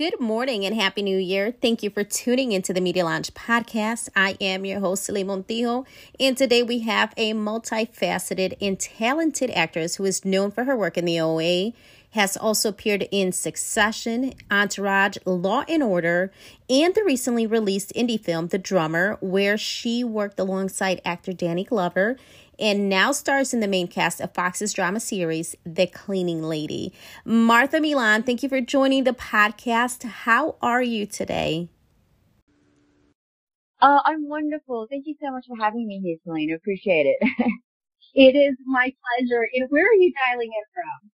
Good morning and Happy New Year. Thank you for tuning into the Media Lounge podcast. I am your host, Celine Montijo, and today we have a multifaceted and talented actress who is known for her work in the OA, has also appeared in Succession, Entourage, Law and Order, and the recently released indie film, The Drummer, where she worked alongside actor Danny Glover and now stars in the main cast of Fox's drama series, The Cleaning Lady. Martha Millan, thank you for joining the podcast. How are you today? Uh, I'm wonderful. Thank you so much for having me here, Selena. Appreciate it. it is my pleasure. And where are you dialing in from?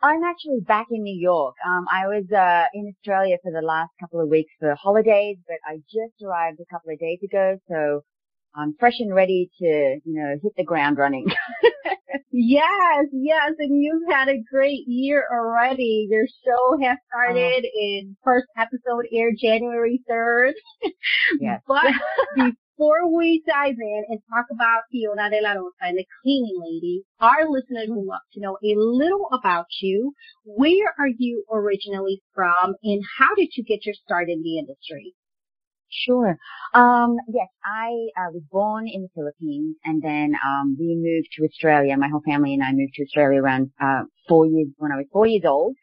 I'm actually back in New York. Um, I was uh, in Australia for the last couple of weeks for holidays, but I just arrived a couple of days ago, so I'm fresh and ready to, you know, hit the ground running. yes, yes, and you've had a great year already. Your show has started uh, in first episode aired January 3rd. Yes. but before we dive in and talk about Fiona de la Rosa and the cleaning lady, our listeners would love to know a little about you. Where are you originally from and how did you get your start in the industry? Sure. Um, yes, I uh, was born in the Philippines and then um, we moved to Australia. My whole family and I moved to Australia around uh, four years when I was four years old.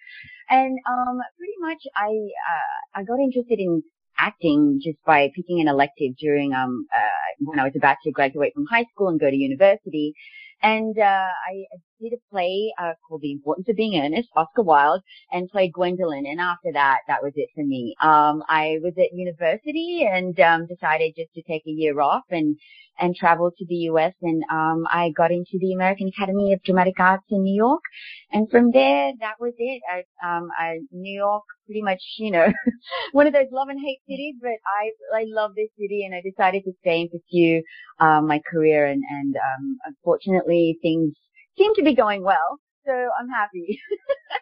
And um, pretty much I uh, I got interested in acting just by picking an elective during um uh, when I was about to graduate from high school and go to university. And uh, I a play uh, called The Importance of Being Earnest, Oscar Wilde, and played Gwendolyn. And after that, that was it for me. Um, I was at university and um, decided just to take a year off and and travel to the U.S. And um, I got into the American Academy of Dramatic Arts in New York. And from there, that was it. I, um, I, New York, pretty much, you know, one of those love and hate cities. But I I love this city, and I decided to stay and pursue um, my career. And and um, unfortunately, things seem to be going well, so I'm happy.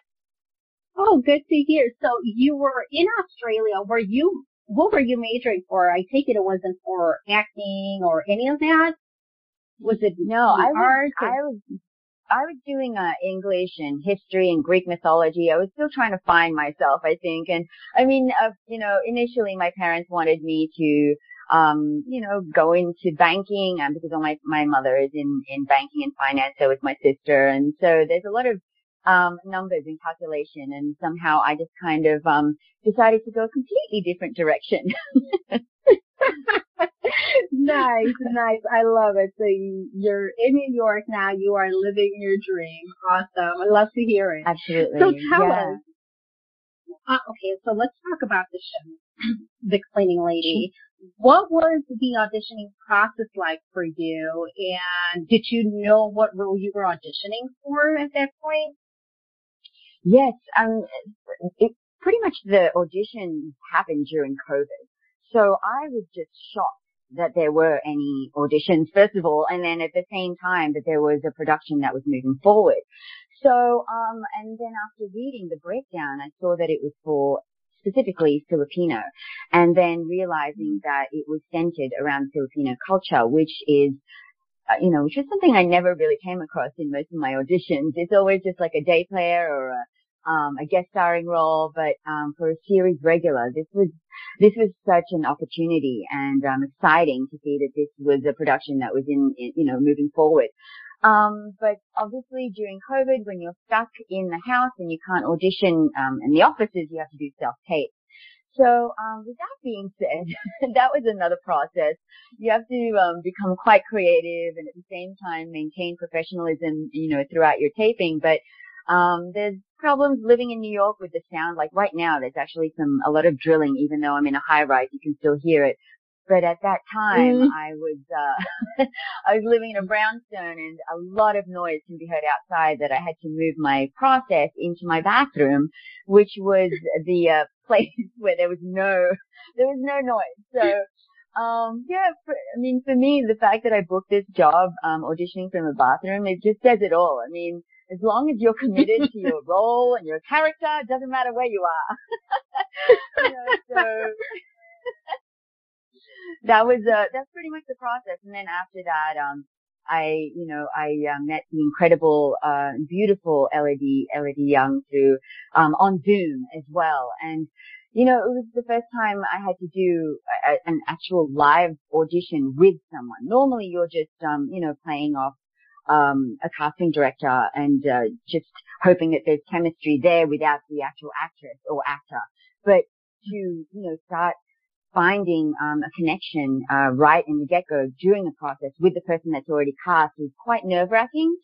oh, good to hear. So you were in Australia. Were you? What were you majoring for? I take it it wasn't for acting or any of that. Was it no? I was, I was I was doing uh, English and history and Greek mythology. I was still trying to find myself, I think. And I mean, uh, you know, initially my parents wanted me to um, you know, go into banking um, because all my, my mother is in, in banking and finance. So is my sister. And so there's a lot of, um, numbers and calculation. And somehow I just kind of, um, decided to go a completely different direction. nice, nice. I love it. So you're in New York now. You are living your dream. Awesome. I love to hear it. Absolutely. So tell yeah. us. Uh, okay, so let's talk about the show, The Cleaning Lady what was the auditioning process like for you? And did you know what role you were auditioning for at that point? Yes, um, it, pretty much the audition happened during COVID. So I was just shocked that there were any auditions, first of all, and then at the same time that there was a production that was moving forward. So, um, and then after reading the breakdown, I saw that it was for specifically Filipino, and then realizing that it was centered around Filipino culture, which is uh, you know, which is something I never really came across in most of my auditions. It's always just like a day player or a, um, a guest starring role, but um, for a series regular, this was this was such an opportunity and um, exciting to see that this was a production that was in, in you know moving forward. Um, but obviously during COVID, when you're stuck in the house and you can't audition um, in the offices, you have to do self-tape. So um, with that being said, that was another process. You have to um, become quite creative and at the same time maintain professionalism, you know, throughout your taping. But um, there's problems living in New York with the sound. Like right now, there's actually some a lot of drilling, even though I'm in a high rise, you can still hear it. But at that time, mm. I was uh, I was living in a brownstone, and a lot of noise can be heard outside. That I had to move my process into my bathroom, which was the uh, place where there was no there was no noise. So um, yeah, for, I mean, for me, the fact that I booked this job, um, auditioning from a bathroom, it just says it all. I mean, as long as you're committed to your role and your character, it doesn't matter where you are. you know, so that was uh that's pretty much the process. And then after that, um, I, you know, I uh, met the incredible, uh, beautiful Elodie, Elodie Yung through, um, on Zoom as well. And, you know, it was the first time I had to do a, an actual live audition with someone. Normally you're just, um, you know, playing off, um, a casting director and, uh, just hoping that there's chemistry there without the actual actress or actor. But to, you know, start finding um, a connection uh, right in the get-go during the process with the person that's already cast was quite nerve-wracking.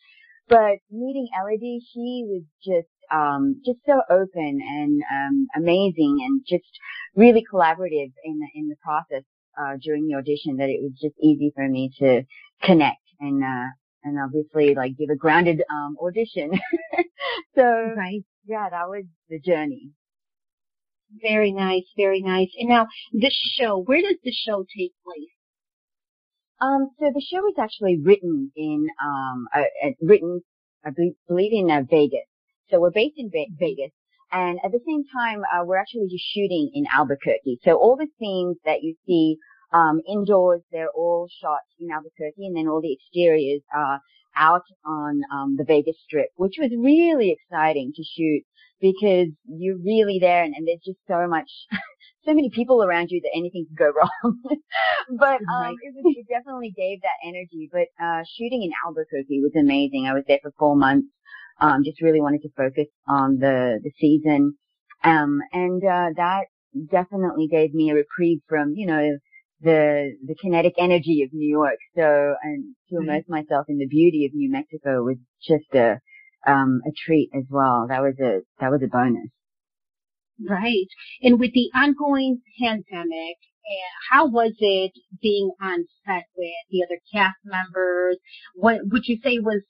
But meeting Elodie, she was just um, just so open and um, amazing, and just really collaborative in the, in the process uh, during the audition. That it was just easy for me to connect and uh, and obviously like give a grounded um, audition. so right. yeah, that was the journey. Very nice, very nice. And now the show, where does the show take place? Um, so the show is actually written in, um, uh, uh, written, I believe in uh, Vegas. So we're based in Ve- Vegas. And at the same time, uh, we're actually just shooting in Albuquerque. So all the scenes that you see, um, indoors, they're all shot in Albuquerque and then all the exteriors are out on, um, the Vegas strip, which was really exciting to shoot because you're really there and, and there's just so much, so many people around you that anything could go wrong. but um, it, was, it definitely gave that energy. But uh, shooting in Albuquerque was amazing. I was there for four months. Um, just really wanted to focus on the the season, um, and uh, that definitely gave me a reprieve from you know the the kinetic energy of New York. So and to immerse myself in the beauty of New Mexico was just a um, a treat as well. That was a that was a bonus. Right. And with the ongoing pandemic, eh, how was it being on set with the other cast members? What would you say was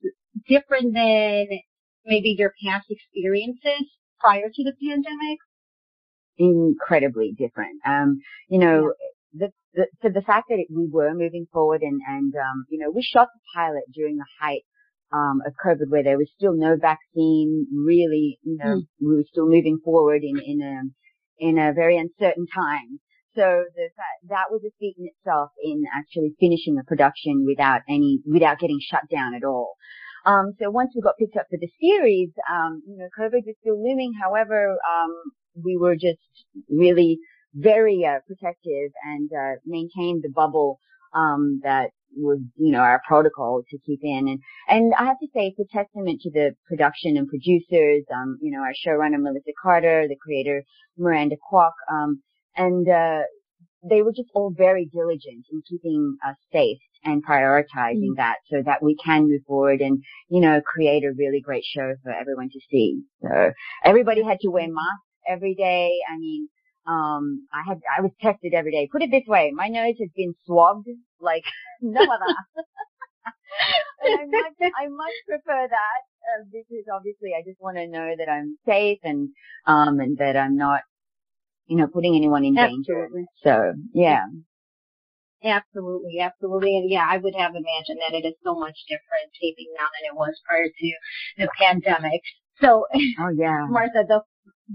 different than maybe your past experiences prior to the pandemic? Incredibly different. Um, you know, yeah. the, the, so the fact that it, we were moving forward and, and, um, you know, we shot the pilot during the height um, of COVID where there was still no vaccine, really, you know, mm. we were still moving forward in, in a, in a very uncertain time. So the, that was a feat in itself in actually finishing the production without any, without getting shut down at all. Um, so once we got picked up for the series, um, you know, COVID was still looming. However, um, we were just really very uh, protective and uh, maintained the bubble um, that was, you know, our protocol to keep in. And, and I have to say it's a testament to the production and producers, um, you know, our showrunner Melissa Carter, the creator Miranda Kwok, um, and, uh, they were just all very diligent in keeping us safe and prioritizing mm. that so that we can move forward and, you know, create a really great show for everyone to see. So everybody had to wear masks every day. I mean, um, I had, I was tested every day. Put it this way, my nose has been swabbed like no other. I much, I much prefer that uh, because obviously I just want to know that I'm safe and, um, and that I'm not, you know, putting anyone in absolutely. danger. So, yeah. Absolutely, absolutely. And yeah, I would have imagined that it is so much different taping now than it was prior to the pandemic. So, oh yeah, Martha, the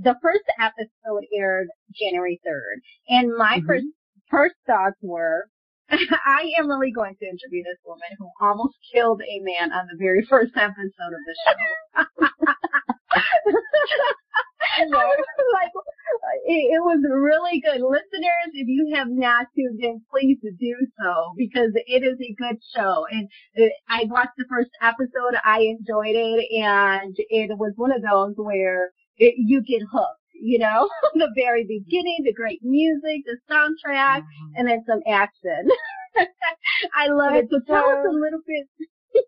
the first episode aired January 3rd, and my mm-hmm. first first thoughts were, I am really going to interview this woman who almost killed a man on the very first episode of the show. like it, it, was really good. Listeners, if you have not tuned in, please do so because it is a good show. And it, I watched the first episode, I enjoyed it, and it was one of those where it, you get hooked. You know, the very beginning, the great music, the soundtrack, mm-hmm. and then some action. I love That's it. So tell us a little bit.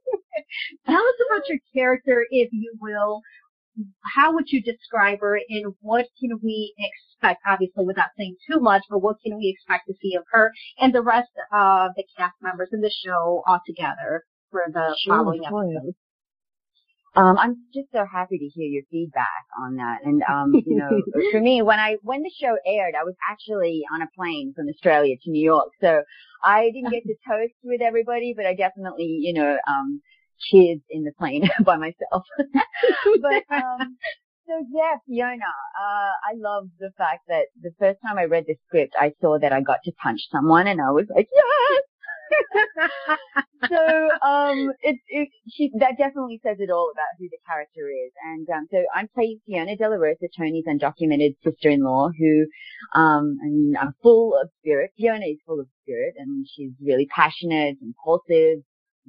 tell us about your character, if you will. How would you describe her, and what can we expect? Obviously, without saying too much, but what can we expect to see of her and the rest of the cast members in the show altogether for the sure, following episodes? Um, I'm just so happy to hear your feedback on that. And, um, you know, for me, when I, when the show aired, I was actually on a plane from Australia to New York. So I didn't get to toast with everybody, but I definitely, you know, um, cheered in the plane by myself. but, um, so yeah, Fiona, uh, I love the fact that the first time I read the script, I saw that I got to punch someone and I was like, yes! so um, it, it she that definitely says it all about who the character is. And um, so I'm playing Fiona De La Rosa, Tony's undocumented sister-in-law, who um, mean, I'm full of spirit. Fiona is full of spirit, and she's really passionate, impulsive,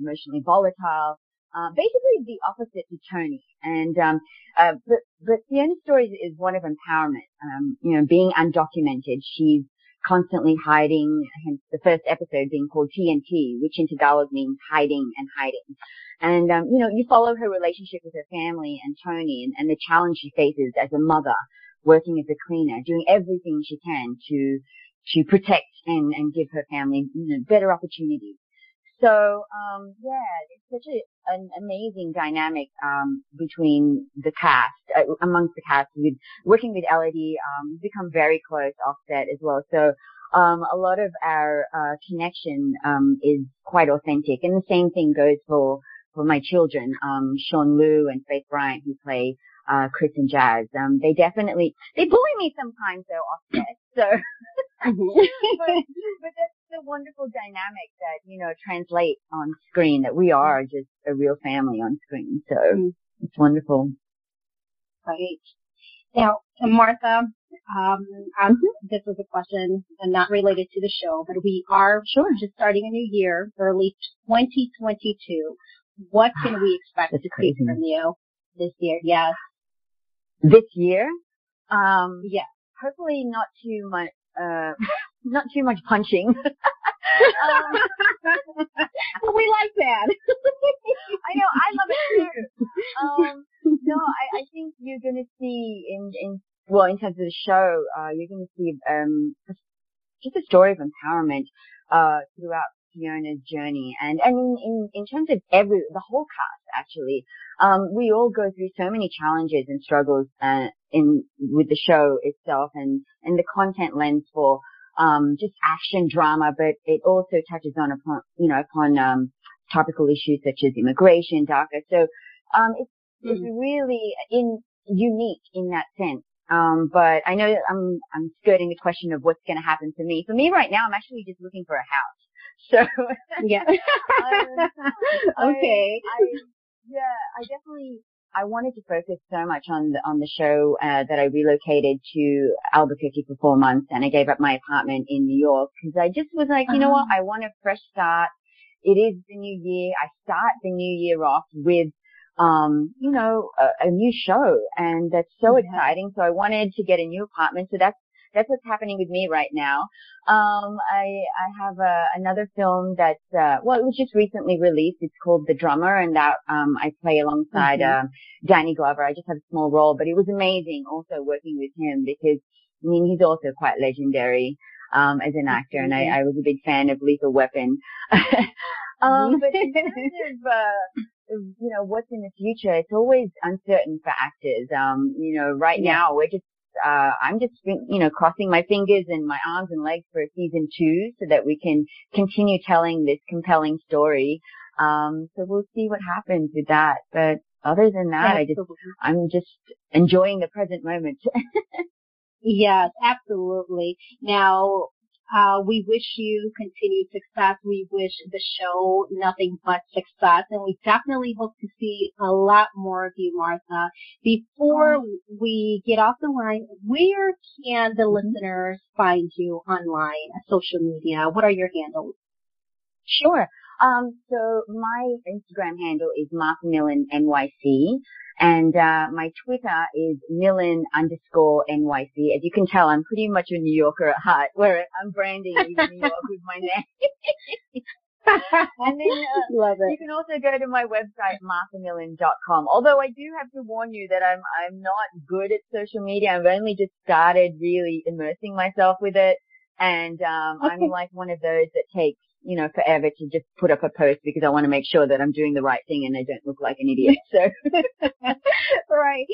emotionally volatile. Uh, basically the opposite to Tony. And um, uh, but but Fiona's story is one of empowerment. Um, you know, being undocumented, she's constantly hiding, hence the first episode being called TNT, which in Tagalog means hiding and hiding. And, um, you know, you follow her relationship with her family and Tony and, and the challenge she faces as a mother, working as a cleaner, doing everything she can to, to protect and, and give her family you know, better opportunities. So, um, yeah, it's such a, an amazing dynamic, um, between the cast, uh, amongst the cast with working with Elodie, um, we've become very close offset as well. So, um, a lot of our, uh, connection, um, is quite authentic. And the same thing goes for, for my children, um, Sean Lew and Faith Bryant who play, uh, Chris and Jazz. Um, they definitely, they bully me sometimes though offset. So, mm-hmm. but, but that's the wonderful dynamic that, you know, translate on screen that we are just a real family on screen. So mm-hmm. it's wonderful. Right. Now, Martha, um, mm-hmm. this was a question and not related to the show, but we are sure just starting a new year, early 2022. What can we expect to crazy. see from you this year? Yes. This year? Um, yeah. Hopefully not too much, uh, not too much punching. um, we like that. I know, I love it too. Um, no, I, I think you're gonna see in, in, well, in terms of the show, uh, you're gonna see, um, just a story of empowerment, uh, throughout Fiona's journey. And, and in, in, in terms of every, the whole cast, actually, um, we all go through so many challenges and struggles, uh, in, with the show itself and, and the content lens for, um, just action drama, but it also touches on upon, you know, upon, um, topical issues such as immigration, DACA. So, um, it's, mm-hmm. it's really in, unique in that sense. Um, but I know that I'm, I'm skirting the question of what's going to happen to me. For me right now, I'm actually just looking for a house. So, yeah. um, okay. I, yeah, I definitely, I wanted to focus so much on the, on the show, uh, that I relocated to Albuquerque for four months and I gave up my apartment in New York because I just was like, you know what? Uh-huh. I want a fresh start. It is the new year. I start the new year off with, um, you know, a, a new show and that's so mm-hmm. exciting. So I wanted to get a new apartment. So that's that's what's happening with me right now. Um, I, I have a, another film that's, uh, well, it was just recently released. It's called The Drummer and that, um, I play alongside, mm-hmm. um, Danny Glover. I just have a small role, but it was amazing also working with him because, I mean, he's also quite legendary, um, as an actor mm-hmm. and I, I was a big fan of Lethal Weapon. um, but in terms of, uh, you know, what's in the future, it's always uncertain for actors. Um, you know, right yeah. now we're just uh, I'm just, you know, crossing my fingers and my arms and legs for season two so that we can continue telling this compelling story. Um, so we'll see what happens with that. But other than that, I just, I'm just enjoying the present moment. yes, absolutely. Now, uh, we wish you continued success. We wish the show nothing but success, and we definitely hope to see a lot more of you, Martha. Before oh. we get off the line, where can the mm-hmm. listeners find you online, social media? What are your handles? Sure. Um, so my Instagram handle is Martha Millan NYC. And uh, my Twitter is Millan underscore NYC. As you can tell, I'm pretty much a New Yorker at heart, where I'm branding New York with my name. and then uh, Love it. you can also go to my website, marthamillan.com. Although I do have to warn you that I'm I'm not good at social media. I've only just started really immersing myself with it. And um, okay. I'm like one of those that takes you know, forever to just put up a post because I want to make sure that I'm doing the right thing and I don't look like an idiot. So, right.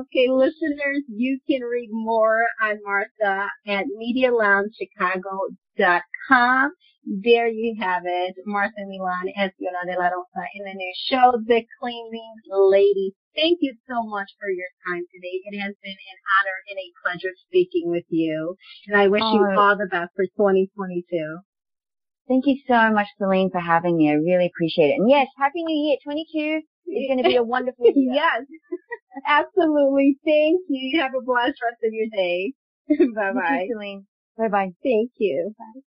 Okay, listeners, you can read more on Martha at MediaLoungeChicago.com. There you have it. Martha Millan Fiona de la Rosa in the new show, The Cleaning Lady. Thank you so much for your time today. It has been an honor and a pleasure speaking with you. And I wish you oh. all the best for 2022. Thank you so much, Celine, for having me. I really appreciate it. And yes, Happy New Year 22 is going to be a wonderful year. yes, absolutely. Thank you. Have a blessed rest of your day. bye bye. Celine. Bye bye. Thank you. Bye.